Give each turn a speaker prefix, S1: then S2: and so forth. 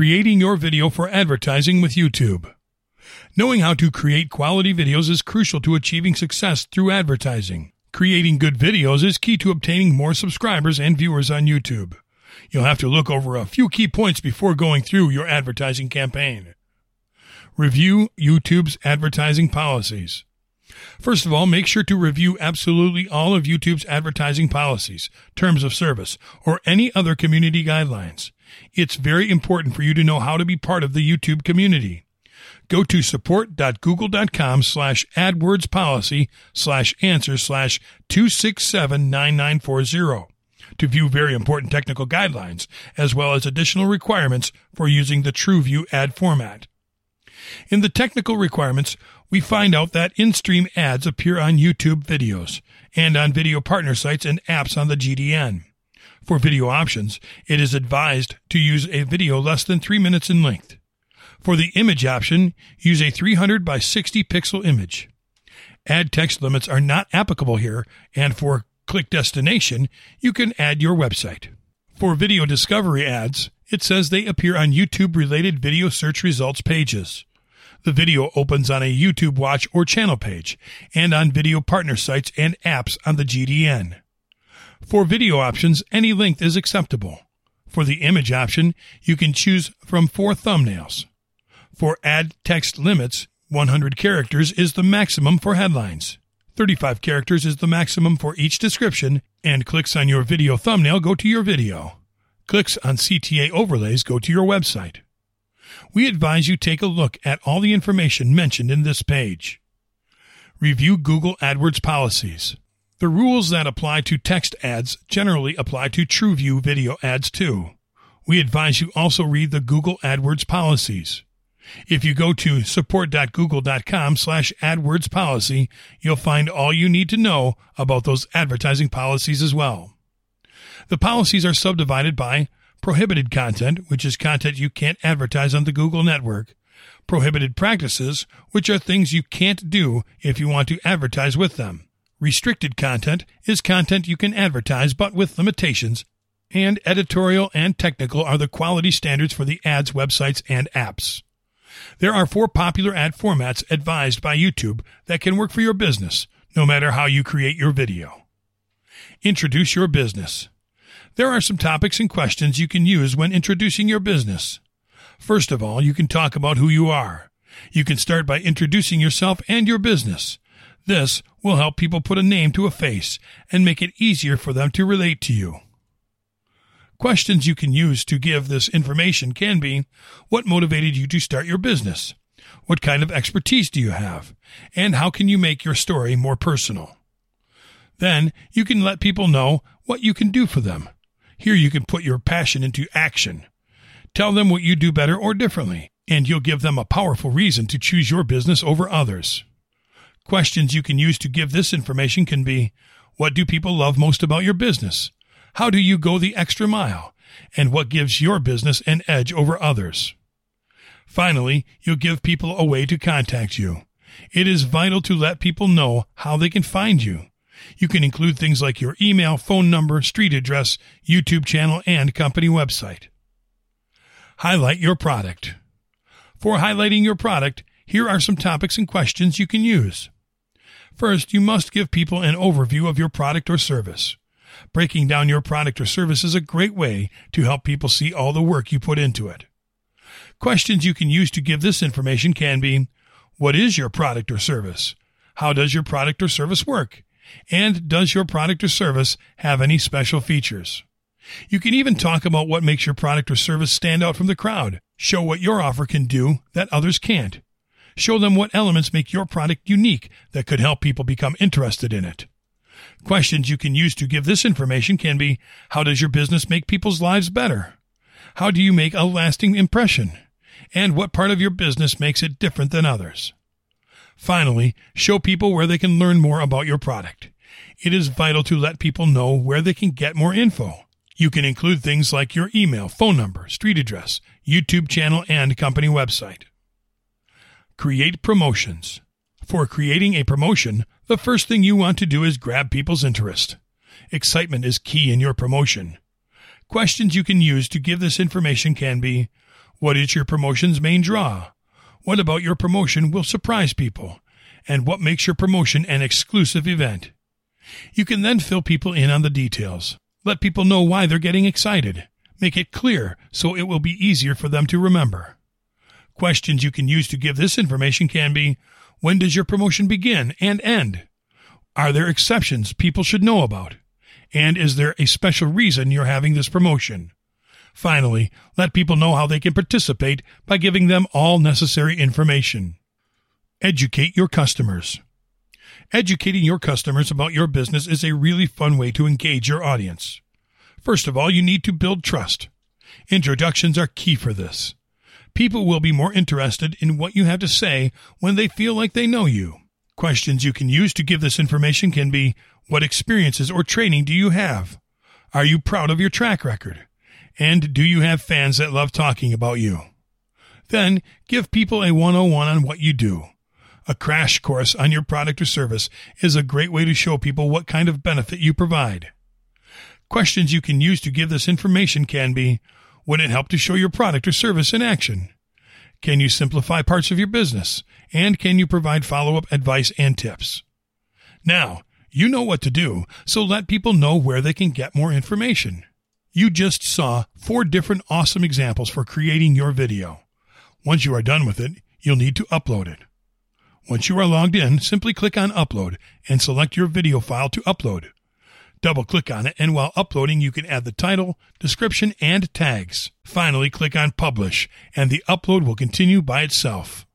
S1: Creating your video for advertising with YouTube. Knowing how to create quality videos is crucial to achieving success through advertising. Creating good videos is key to obtaining more subscribers and viewers on YouTube. You'll have to look over a few key points before going through your advertising campaign. Review YouTube's advertising policies. First of all, make sure to review absolutely all of YouTube's advertising policies, terms of service, or any other community guidelines. It's very important for you to know how to be part of the YouTube community. Go to support.google.com slash AdWords policy slash answer slash 2679940 to view very important technical guidelines as well as additional requirements for using the TrueView ad format. In the technical requirements, we find out that in-stream ads appear on YouTube videos and on video partner sites and apps on the GDN. For video options, it is advised to use a video less than 3 minutes in length. For the image option, use a 300 by 60 pixel image. Ad text limits are not applicable here, and for click destination, you can add your website. For video discovery ads, it says they appear on YouTube related video search results pages. The video opens on a YouTube watch or channel page and on video partner sites and apps on the GDN. For video options, any length is acceptable. For the image option, you can choose from four thumbnails. For ad text limits, 100 characters is the maximum for headlines. 35 characters is the maximum for each description, and clicks on your video thumbnail go to your video. Clicks on CTA overlays go to your website. We advise you take a look at all the information mentioned in this page. Review Google AdWords policies. The rules that apply to text ads generally apply to TrueView video ads too. We advise you also read the Google AdWords policies. If you go to support.google.com slash AdWords policy, you'll find all you need to know about those advertising policies as well. The policies are subdivided by prohibited content, which is content you can't advertise on the Google network, prohibited practices, which are things you can't do if you want to advertise with them. Restricted content is content you can advertise but with limitations, and editorial and technical are the quality standards for the ads websites and apps. There are four popular ad formats advised by YouTube that can work for your business, no matter how you create your video. Introduce your business. There are some topics and questions you can use when introducing your business. First of all, you can talk about who you are. You can start by introducing yourself and your business. This will help people put a name to a face and make it easier for them to relate to you. Questions you can use to give this information can be What motivated you to start your business? What kind of expertise do you have? And how can you make your story more personal? Then you can let people know what you can do for them. Here you can put your passion into action. Tell them what you do better or differently, and you'll give them a powerful reason to choose your business over others. Questions you can use to give this information can be What do people love most about your business? How do you go the extra mile? And what gives your business an edge over others? Finally, you'll give people a way to contact you. It is vital to let people know how they can find you. You can include things like your email, phone number, street address, YouTube channel, and company website. Highlight your product. For highlighting your product, here are some topics and questions you can use. First, you must give people an overview of your product or service. Breaking down your product or service is a great way to help people see all the work you put into it. Questions you can use to give this information can be What is your product or service? How does your product or service work? And does your product or service have any special features? You can even talk about what makes your product or service stand out from the crowd. Show what your offer can do that others can't. Show them what elements make your product unique that could help people become interested in it. Questions you can use to give this information can be How does your business make people's lives better? How do you make a lasting impression? And what part of your business makes it different than others? Finally, show people where they can learn more about your product. It is vital to let people know where they can get more info. You can include things like your email, phone number, street address, YouTube channel, and company website. Create promotions. For creating a promotion, the first thing you want to do is grab people's interest. Excitement is key in your promotion. Questions you can use to give this information can be What is your promotion's main draw? What about your promotion will surprise people? And what makes your promotion an exclusive event? You can then fill people in on the details. Let people know why they're getting excited. Make it clear so it will be easier for them to remember. Questions you can use to give this information can be When does your promotion begin and end? Are there exceptions people should know about? And is there a special reason you're having this promotion? Finally, let people know how they can participate by giving them all necessary information. Educate your customers. Educating your customers about your business is a really fun way to engage your audience. First of all, you need to build trust. Introductions are key for this. People will be more interested in what you have to say when they feel like they know you. Questions you can use to give this information can be What experiences or training do you have? Are you proud of your track record? And do you have fans that love talking about you? Then give people a 101 on what you do. A crash course on your product or service is a great way to show people what kind of benefit you provide. Questions you can use to give this information can be Would it help to show your product or service in action? Can you simplify parts of your business? And can you provide follow up advice and tips? Now, you know what to do, so let people know where they can get more information. You just saw four different awesome examples for creating your video. Once you are done with it, you'll need to upload it. Once you are logged in, simply click on Upload and select your video file to upload. Double click on it, and while uploading, you can add the title, description, and tags. Finally, click on Publish, and the upload will continue by itself.